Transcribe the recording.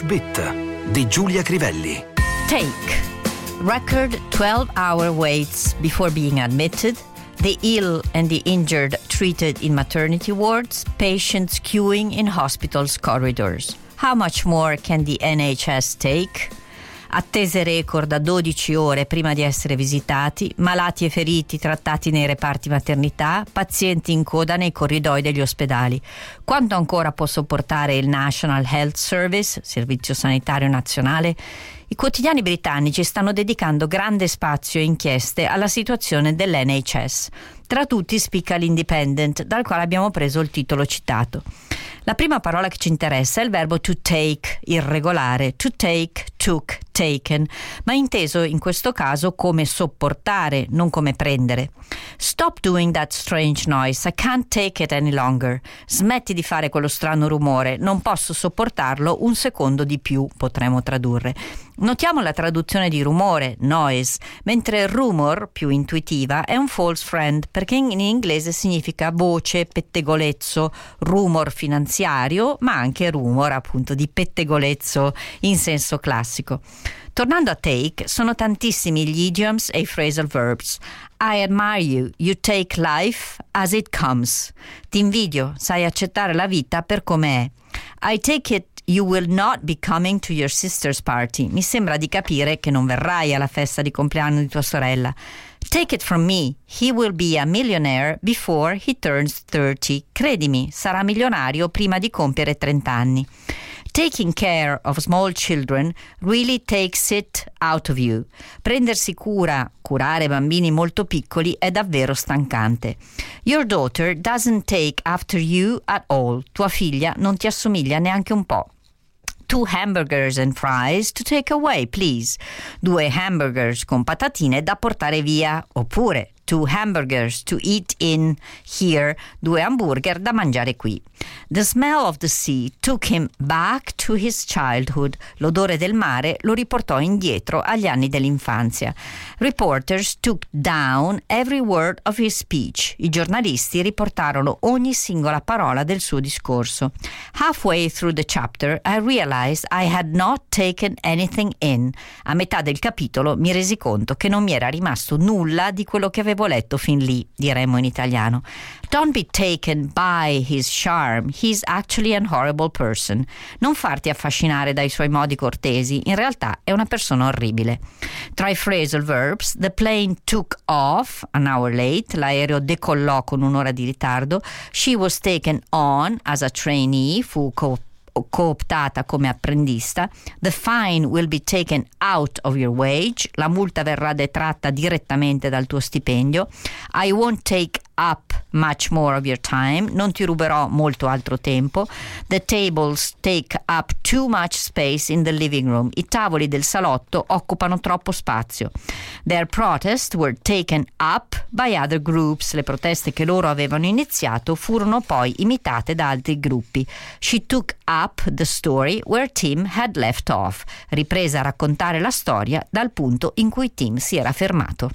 Bit di Giulia Crivelli. Take. Record 12 hour waits before being admitted. The ill and the injured treated in maternity wards. Patients queuing in hospitals' corridors. How much more can the NHS take? Attese record da 12 ore prima di essere visitati, malati e feriti trattati nei reparti maternità, pazienti in coda nei corridoi degli ospedali. Quanto ancora può sopportare il National Health Service, Servizio Sanitario Nazionale? I quotidiani britannici stanno dedicando grande spazio e inchieste alla situazione dell'NHS. Tra tutti spicca l'Independent, dal quale abbiamo preso il titolo citato. La prima parola che ci interessa è il verbo to take, irregolare, to take, took, taken, ma inteso in questo caso come sopportare, non come prendere. Stop doing that strange noise, I can't take it any longer. Smetti di fare quello strano rumore, non posso sopportarlo un secondo di più, potremmo tradurre. Notiamo la traduzione di rumore, noise, mentre rumor, più intuitiva, è un false friend perché in inglese significa voce, pettegolezzo, rumor finanziario, ma anche rumor appunto di pettegolezzo in senso classico. Tornando a take, sono tantissimi gli idioms e i phrasal verbs. I admire you, you take life as it comes. Ti invidio, sai accettare la vita per com'è. I take it You will not be coming to your sister's party. Mi sembra di capire che non verrai alla festa di compleanno di tua sorella. Take it from me, he will be a millionaire before he turns 30. Credimi, sarà milionario prima di compiere 30 anni. Taking care of small children really takes it out of you. Prendersi cura, curare bambini molto piccoli è davvero stancante. Your daughter doesn't take after you at all. Tua figlia non ti assomiglia neanche un po'. Two hamburgers and fries to take away, please. Due hamburgers con patatine da portare via. Oppure two hamburgers to eat in here, due hamburger da mangiare qui. The smell of the sea took him back to his childhood. L'odore del mare lo riportò indietro agli anni dell'infanzia. Reporters took down every word of his speech. I giornalisti riportarono ogni singola parola del suo discorso. Halfway through the chapter I realized I had not taken anything in. A metà del capitolo mi resi conto che non mi era rimasto nulla di quello che avevo letto fin lì, diremmo in italiano. Don't be taken by his charm. He's actually an horrible person. Non farti affascinare dai suoi modi cortesi, in realtà è una persona orribile. Tra i phrasal verbs, the plane took off an hour late, l'aereo decollò con un'ora di ritardo, she was taken on as a trainee, fu co- cooptata come apprendista, the fine will be taken out of your wage, la multa verrà detratta direttamente dal tuo stipendio, I won't take up much more of your time, non ti ruberò molto altro tempo. The tables take up too much space in the living room. I tavoli del salotto occupano troppo spazio. Their protests were taken up by other groups. Le proteste che loro avevano iniziato furono poi imitate da altri gruppi. She took up the story where Tim had left off. Riprese a raccontare la storia dal punto in cui Tim si era fermato.